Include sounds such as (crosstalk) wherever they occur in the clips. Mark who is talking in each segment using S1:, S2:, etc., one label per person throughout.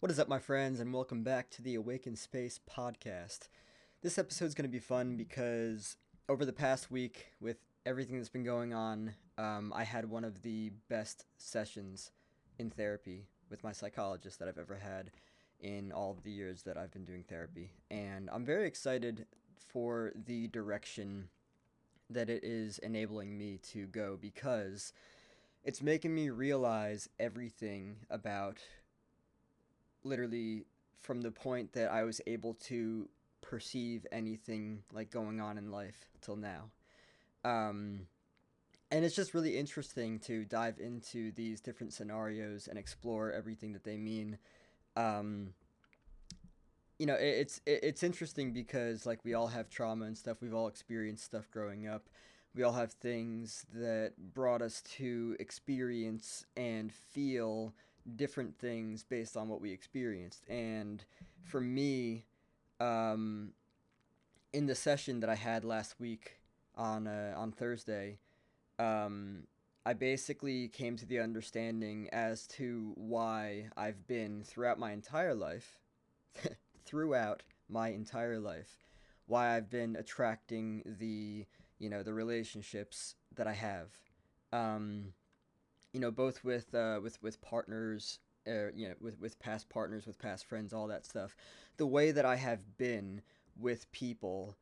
S1: What is up, my friends, and welcome back to the Awayken Space podcast. This episode is going to be fun because over the past week, with everything that's been going on, um, I had one of the best sessions in therapy with my psychologist that I've ever had in all of the years that I've been doing therapy. And I'm very excited for the direction that it is enabling me to go because it's making me realize everything about literally from the point that I was able to perceive anything like going on in life till now. Um, and it's just really interesting to dive into these different scenarios and explore everything that they mean. Um, you know, it, it's it, it's interesting because like we all have trauma and stuff. We've all experienced stuff growing up. We all have things that brought us to experience and feel different things based on what we experienced. And for me, um, in the session that I had last week on uh, on Thursday, um, I basically came to the understanding as to why I've been throughout my entire life, (laughs) throughout my entire life, why I've been attracting the you know the relationships that I have. Um, you know, both with uh, with with partners, uh, you know, with with past partners, with past friends, all that stuff. The way that I have been with people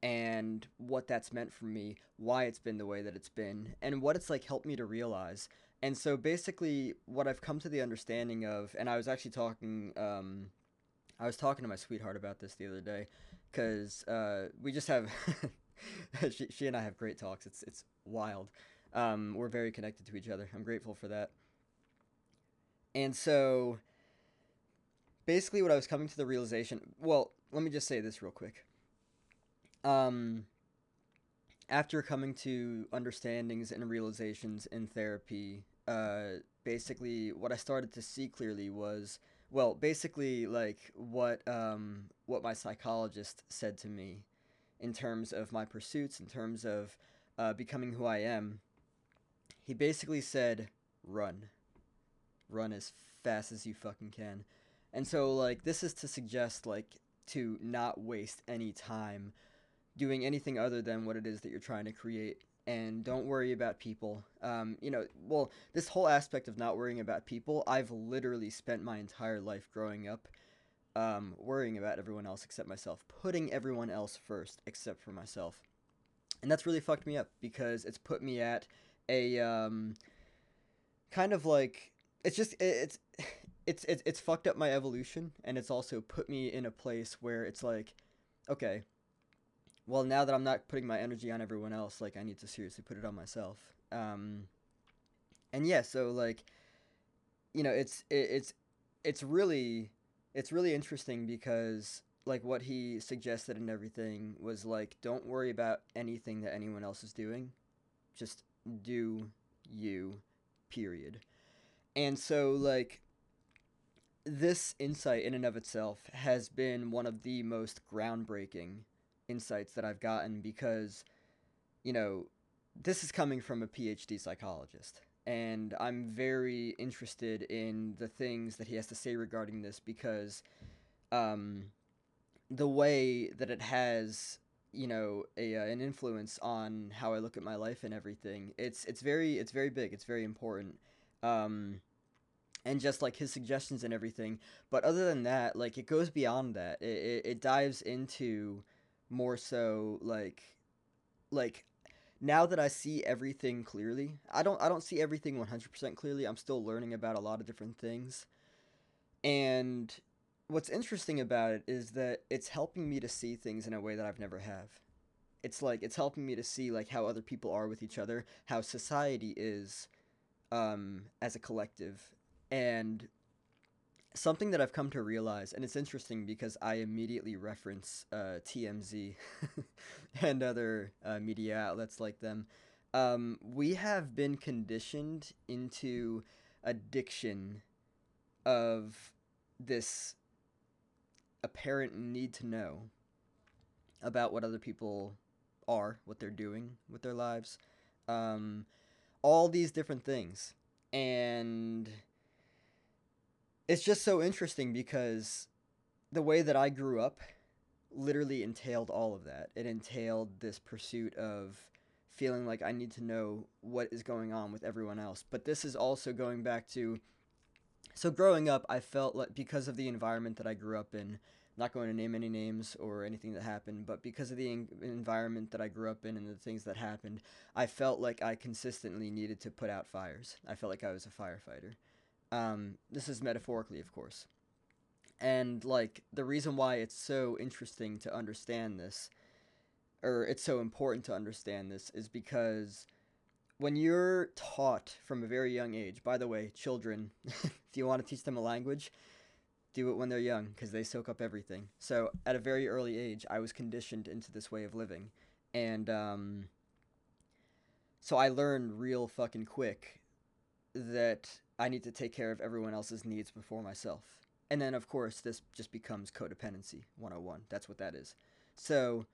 S1: and what that's meant for me, why it's been the way that it's been, and what it's like helped me to realize. And so basically, what I've come to the understanding of, and I was actually talking, um, I was talking to my sweetheart about this the other day, because uh, we just have, (laughs) she, she and I have great talks. It's it's wild. Um, we're very connected to each other. I'm grateful for that. And so, basically, what I was coming to the realization well, let me just say this real quick. Um, after coming to understandings and realizations in therapy, uh, basically, what I started to see clearly was well, basically, like what um, what my psychologist said to me in terms of my pursuits, in terms of uh, becoming who I am he basically said, run. Run as fast as you fucking can. And so, like, this is to suggest, like, to not waste any time doing anything other than what it is that you're trying to create. And don't worry about people. Um, you know, well, this whole aspect of not worrying about people, I've literally spent my entire life growing up um, worrying about everyone else except myself, putting everyone else first except for myself. And that's really fucked me up because it's put me at a um, kind of like it's just it's it's it's it's fucked up my evolution and it's also put me in a place where it's like okay well now that i'm not putting my energy on everyone else like i need to seriously put it on myself. Um and yeah so like you know it's it, it's it's really it's really interesting because like what he suggested and everything was like don't worry about anything that anyone else is doing. Just do you, period. And so, like, this insight in and of itself has been one of the most groundbreaking insights that I've gotten because, you know, this is coming from a PhD psychologist. And I'm very interested in the things that he has to say regarding this because um, the way that it has you know a uh, an influence on how I look at my life and everything. It's it's very it's very big. It's very important. Um, and just like his suggestions and everything. But other than that, like it goes beyond that. It it, it dives into more so like like now that I see everything clearly. I don't I don't see everything 100% clearly. I'm still learning about a lot of different things. And what's interesting about it is that it's helping me to see things in a way that I've never have. It's like it's helping me to see like how other people are with each other, how society is um, as a collective, and something that I've come to realize, and it's interesting because I immediately reference uh, TMZ (laughs) and other uh, media outlets like them. Um, we have been conditioned into addiction of this apparent need to know about what other people are, what they're doing with their lives, um, all these different things. And it's just so interesting because the way that I grew up literally entailed all of that. It entailed this pursuit of feeling like I need to know what is going on with everyone else. But this is also going back to so growing up, I felt like because of the environment that I grew up in, not going to name any names or anything that happened, but because of the en- environment that I grew up in and the things that happened, I felt like I consistently needed to put out fires. I felt like I was a firefighter. Um, this is metaphorically, of course. And like the reason why it's so interesting to understand this, or it's so important to understand this, is because when you're taught from a very young age, by the way, children, (laughs) if you want to teach them a language, do it when they're young because they soak up everything. So at a very early age, I was conditioned into this way of living. And um, so I learned real fucking quick that I need to take care of everyone else's needs before myself. And then, of course, this just becomes codependency 101. That's what that is. So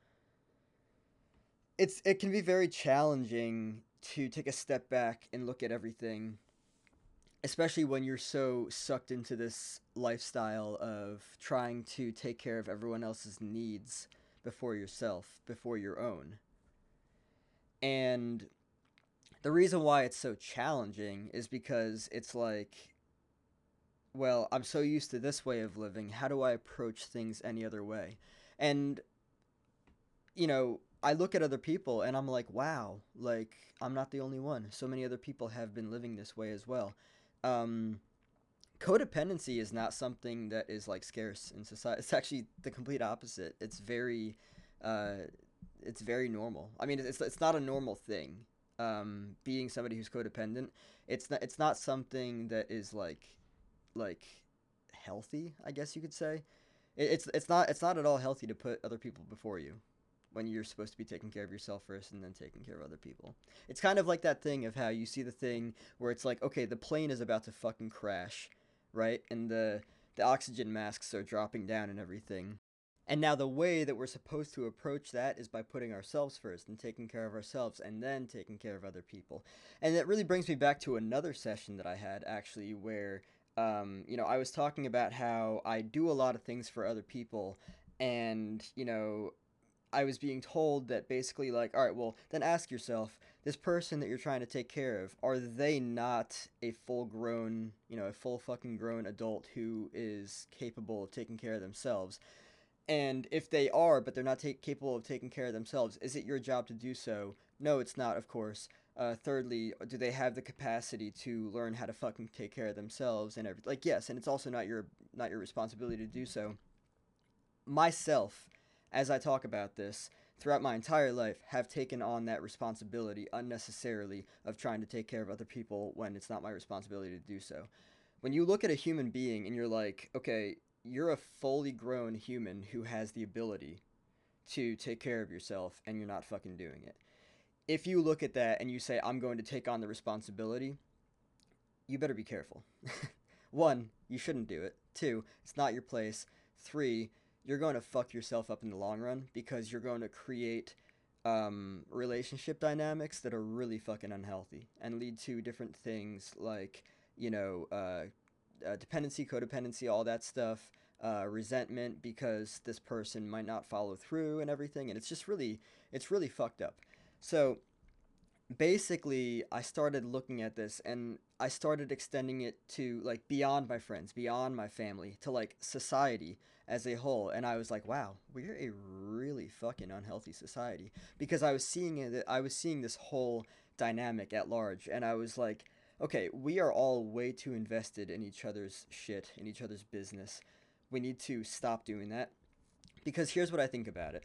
S1: it's it can be very challenging to take a step back and look at everything especially when you're so sucked into this lifestyle of trying to take care of everyone else's needs before yourself, before your own. And the reason why it's so challenging is because it's like, well, I'm so used to this way of living. How do I approach things any other way? And, you know, I look at other people and I'm like, wow, like, I'm not the only one. So many other people have been living this way as well. Um, codependency is not something that is like scarce in society. It's actually the complete opposite. It's very, uh, it's very normal. I mean, it's it's not a normal thing. Um, being somebody who's codependent, it's not it's not something that is like, like, healthy. I guess you could say. It, it's it's not it's not at all healthy to put other people before you when you're supposed to be taking care of yourself first and then taking care of other people. It's kind of like that thing of how you see the thing where it's like, okay, the plane is about to fucking crash, right? And the the oxygen masks are dropping down and everything. And now the way that we're supposed to approach that is by putting ourselves first and taking care of ourselves and then taking care of other people. And that really brings me back to another session that I had actually where um, you know, I was talking about how I do a lot of things for other people and, you know, I was being told that basically, like, all right, well, then ask yourself this person that you're trying to take care of, are they not a full grown, you know, a full fucking grown adult who is capable of taking care of themselves? And if they are, but they're not take, capable of taking care of themselves, is it your job to do so? No, it's not, of course. Uh, thirdly, do they have the capacity to learn how to fucking take care of themselves and everything? Like, yes, and it's also not your not your responsibility to do so. Myself, as I talk about this, throughout my entire life, have taken on that responsibility unnecessarily of trying to take care of other people when it's not my responsibility to do so. When you look at a human being and you're like, okay, you're a fully grown human who has the ability to take care of yourself and you're not fucking doing it. If you look at that and you say, I'm going to take on the responsibility, you better be careful. (laughs) One, you shouldn't do it. Two, it's not your place. Three, you're going to fuck yourself up in the long run because you're going to create um, relationship dynamics that are really fucking unhealthy and lead to different things like you know uh, uh, dependency, codependency, all that stuff, uh, resentment because this person might not follow through and everything, and it's just really it's really fucked up. So basically I started looking at this and I started extending it to like beyond my friends, beyond my family, to like society as a whole. And I was like, wow, we're a really fucking unhealthy society because I was seeing it. I was seeing this whole dynamic at large, and I was like, okay, we are all way too invested in each other's shit, in each other's business. We need to stop doing that because here's what I think about it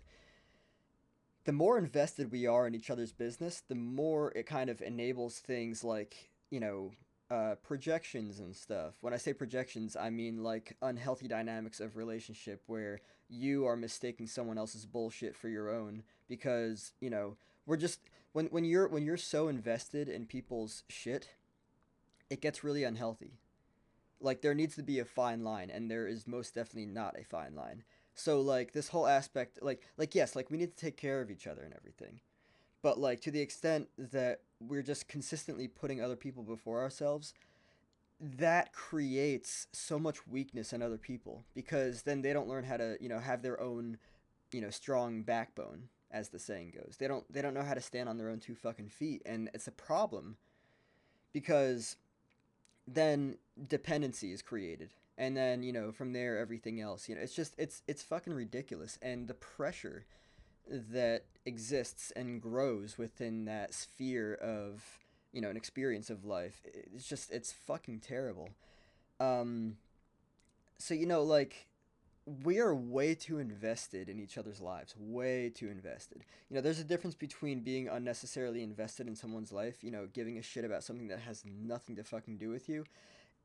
S1: the more invested we are in each other's business, the more it kind of enables things like, you know, uh, projections and stuff. When I say projections, I mean like unhealthy dynamics of relationship where you are mistaking someone else's bullshit for your own because, you know, we're just when when you're when you're so invested in people's shit, it gets really unhealthy. Like there needs to be a fine line and there is most definitely not a fine line. So like this whole aspect like like yes, like we need to take care of each other and everything. But like to the extent that we're just consistently putting other people before ourselves, that creates so much weakness in other people because then they don't learn how to you know have their own you know strong backbone as the saying goes. They don't they don't know how to stand on their own two fucking feet and it's a problem because then dependency is created and then you know from there everything else you know it's just it's it's fucking ridiculous and the pressure that exists and grows within that sphere of you know an experience of life it's just it's fucking terrible. Um so you know like we are way too invested in each other's lives way too invested. You know there's a difference between being unnecessarily invested in someone's life you know giving a shit about something that has nothing to fucking do with you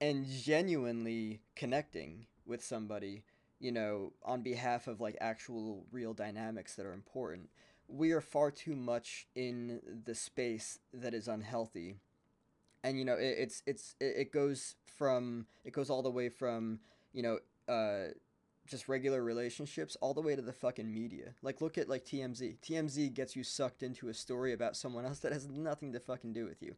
S1: and genuinely connecting with somebody you know on behalf of like actual real dynamics that are important we are far too much in the space that is unhealthy. And you know it, it's it's it goes from it goes all the way from you know uh just regular relationships all the way to the fucking media. Like look at like tmz tmz gets you sucked into a story about someone else that has nothing to fucking do with you.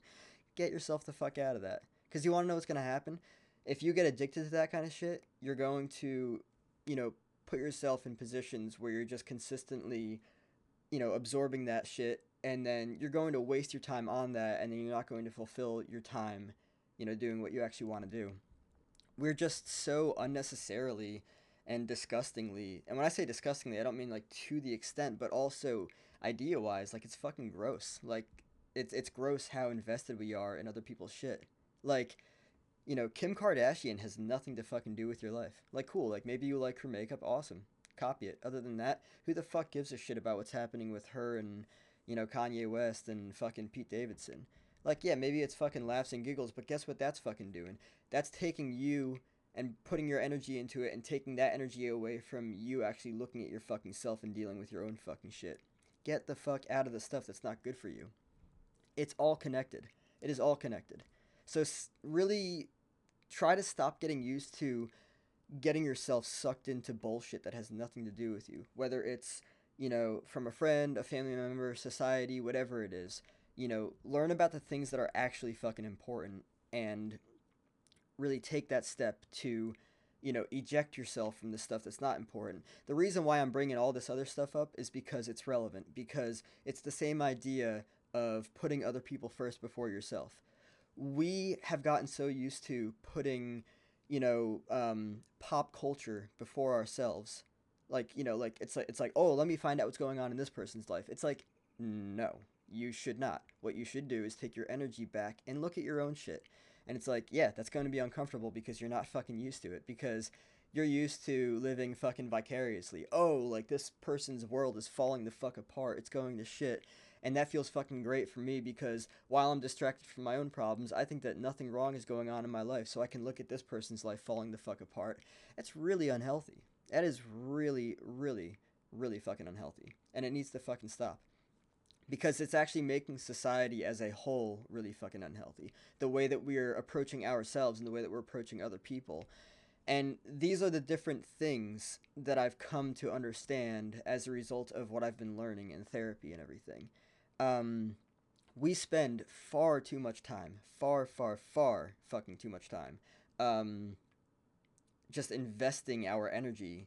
S1: Get yourself the fuck out of that. Because you want to know what's going to happen? If you get addicted to that kind of shit you're going to you know put yourself in positions where you're just consistently you know absorbing that shit and then you're going to waste your time on that and then you're not going to fulfill your time you know doing what you actually want to do. We're just so unnecessarily and disgustingly and when i say disgustingly i don't mean like to the extent but also idea wise like it's fucking gross. Like it's it's gross how invested we are in other people's shit. Like you know kim kardashian has nothing to fucking do with your life like cool like maybe you like her makeup awesome copy it other than that who the fuck gives a shit about what's happening with her and you know kanye west and fucking pete davidson like yeah maybe it's fucking laughs and giggles but guess what that's fucking doing that's taking you and putting your energy into it and taking that energy away from you actually looking at your fucking self and dealing with your own fucking shit. Get the fuck out of the stuff that's not good for you. It's all connected. It is all connected. So really try to stop getting used to getting yourself sucked into bullshit that has nothing to do with you. Whether it's, you know, from a friend, a family member, society, whatever it is. You know, learn about the things that are actually fucking important and really take that step to you know eject yourself from the stuff that's not important the reason why i'm bringing all this other stuff up is because it's relevant because it's the same idea of putting other people first before yourself we have gotten so used to putting you know um, pop culture before ourselves like you know like it's like it's like oh let me find out what's going on in this person's life it's like no you should not what you should do is take your energy back and look at your own shit and it's like, yeah, that's going to be uncomfortable because you're not fucking used to it because you're used to living fucking vicariously. Oh, like this person's world is falling the fuck apart. It's going to shit. And that feels fucking great for me because while I'm distracted from my own problems, I think that nothing wrong is going on in my life. So I can look at this person's life falling the fuck apart. That's really unhealthy. That is really, really, really fucking unhealthy. And it needs to fucking stop because it's actually making society as a whole really fucking unhealthy. The way that we're approaching ourselves and the way that we're approaching other people. And these are the different things that I've come to understand as a result of what I've been learning in therapy and everything. Um, we spend far too much time, far, far, far fucking too much time, um, just investing our energy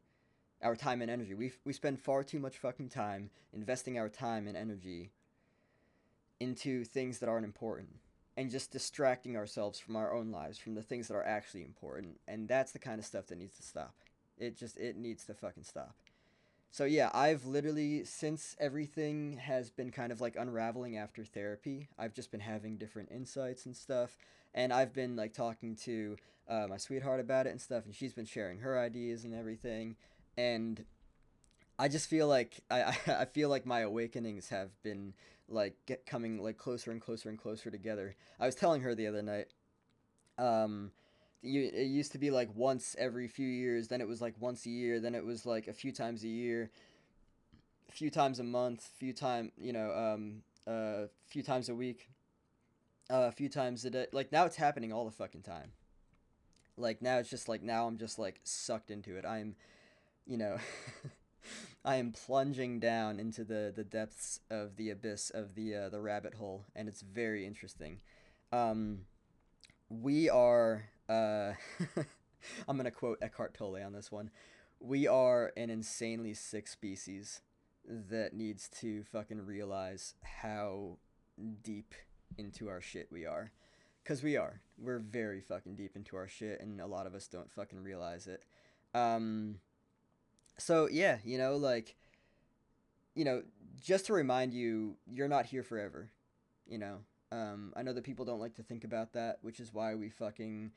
S1: our time and energy. We we spend far too much fucking time investing our time and energy into things that aren't important and just distracting ourselves from our own lives from the things that are actually important. And that's the kind of stuff that needs to stop. It just it needs to fucking stop so yeah i've literally since everything has been kind of like unraveling after therapy i've just been having different insights and stuff and i've been like talking to uh, my sweetheart about it and stuff and she's been sharing her ideas and everything and I just feel like I, I (laughs) feel like my awakenings have been like get coming like closer and closer and closer together. I was telling her the other night, um, you, it used to be like once every few years, then it was like once a year, then it was like a few times a year, a few times a month, few time you know um a uh, few times a week, uh, a few times a day. Like now it's happening all the fucking time. Like now it's just like now I'm just like sucked into it. I'm you know, (laughs) I am plunging down into the, the depths of the abyss of the uh, the rabbit hole, and it's very interesting. Um, we are Uh, (laughs) I'm gonna quote Eckhart Tolle on this one. We are an insanely sick species that needs to fucking realize how deep into our shit we are. Cause we are. We're very fucking deep into our shit, and a lot of us don't fucking realize it. Um, so yeah, you know, like, you know, just to remind you, you're not here forever. You know, um, I know that people don't like to think about that, which is why we fucking,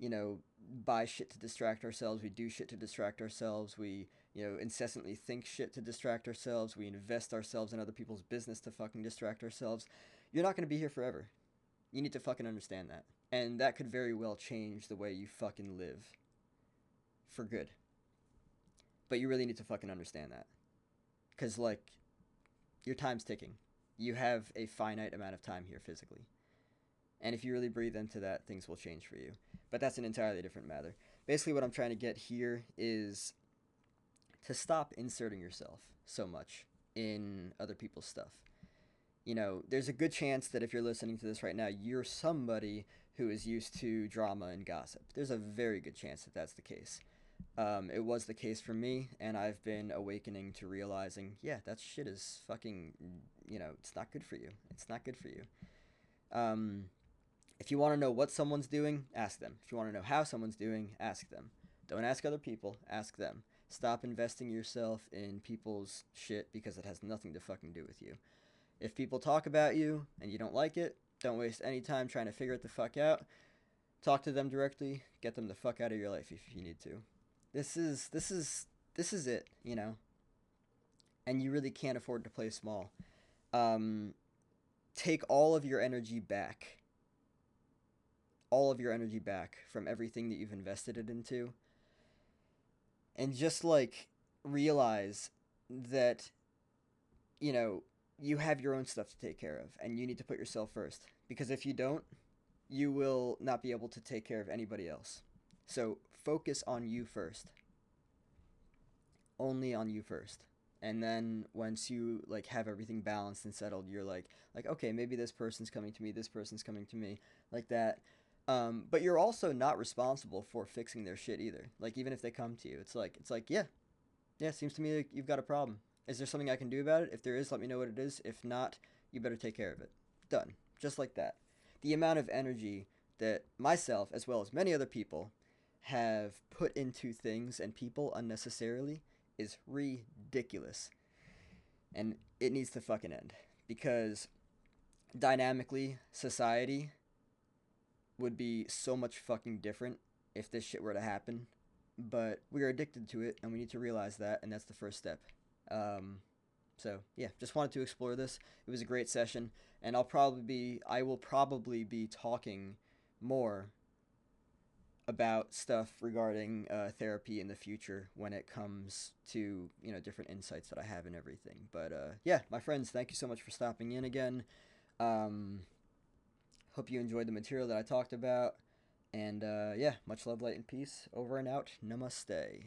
S1: you know, buy shit to distract ourselves. We do shit to distract ourselves. We, you know, incessantly think shit to distract ourselves. We invest ourselves in other people's business to fucking distract ourselves. You're not going to be here forever. You need to fucking understand that. And that could very well change the way you fucking live. For good. But you really need to fucking understand that. Because, like, your time's ticking. You have a finite amount of time here physically. And if you really breathe into that, things will change for you. But that's an entirely different matter. Basically, what I'm trying to get here is to stop inserting yourself so much in other people's stuff. You know, there's a good chance that if you're listening to this right now, you're somebody who is used to drama and gossip. There's a very good chance that that's the case. Um, it was the case for me, and I've been awakening to realizing, yeah, that shit is fucking, you know, it's not good for you. It's not good for you. Um, if you want to know what someone's doing, ask them. If you want to know how someone's doing, ask them. Don't ask other people, ask them. Stop investing yourself in people's shit because it has nothing to fucking do with you. If people talk about you and you don't like it, don't waste any time trying to figure it the fuck out. Talk to them directly, get them the fuck out of your life if you need to. This is this is this is it, you know. And you really can't afford to play small. Um, take all of your energy back. All of your energy back from everything that you've invested it into. And just like realize that you know, you have your own stuff to take care of and you need to put yourself first because if you don't, you will not be able to take care of anybody else. So focus on you first. Only on you first. And then once you like have everything balanced and settled, you're like like okay, maybe this person's coming to me, this person's coming to me, like that. Um, but you're also not responsible for fixing their shit either. Like even if they come to you, it's like it's like yeah, yeah. Seems to me like you've got a problem. Is there something I can do about it? If there is, let me know what it is. If not, you better take care of it. Done. Just like that. The amount of energy that myself, as well as many other people, have put into things and people unnecessarily is ridiculous. And it needs to fucking end. Because dynamically, society would be so much fucking different if this shit were to happen. But we're addicted to it, and we need to realize that, and that's the first step. Um, so yeah, just wanted to explore this. It was a great session, and I'll probably be, I will probably be talking more about stuff regarding uh, therapy in the future when it comes to you know different insights that I have and everything. But uh, yeah, my friends, thank you so much for stopping in again. Um, hope you enjoyed the material that I talked about, and uh, yeah, much love, light, and peace. Over and out. Namaste.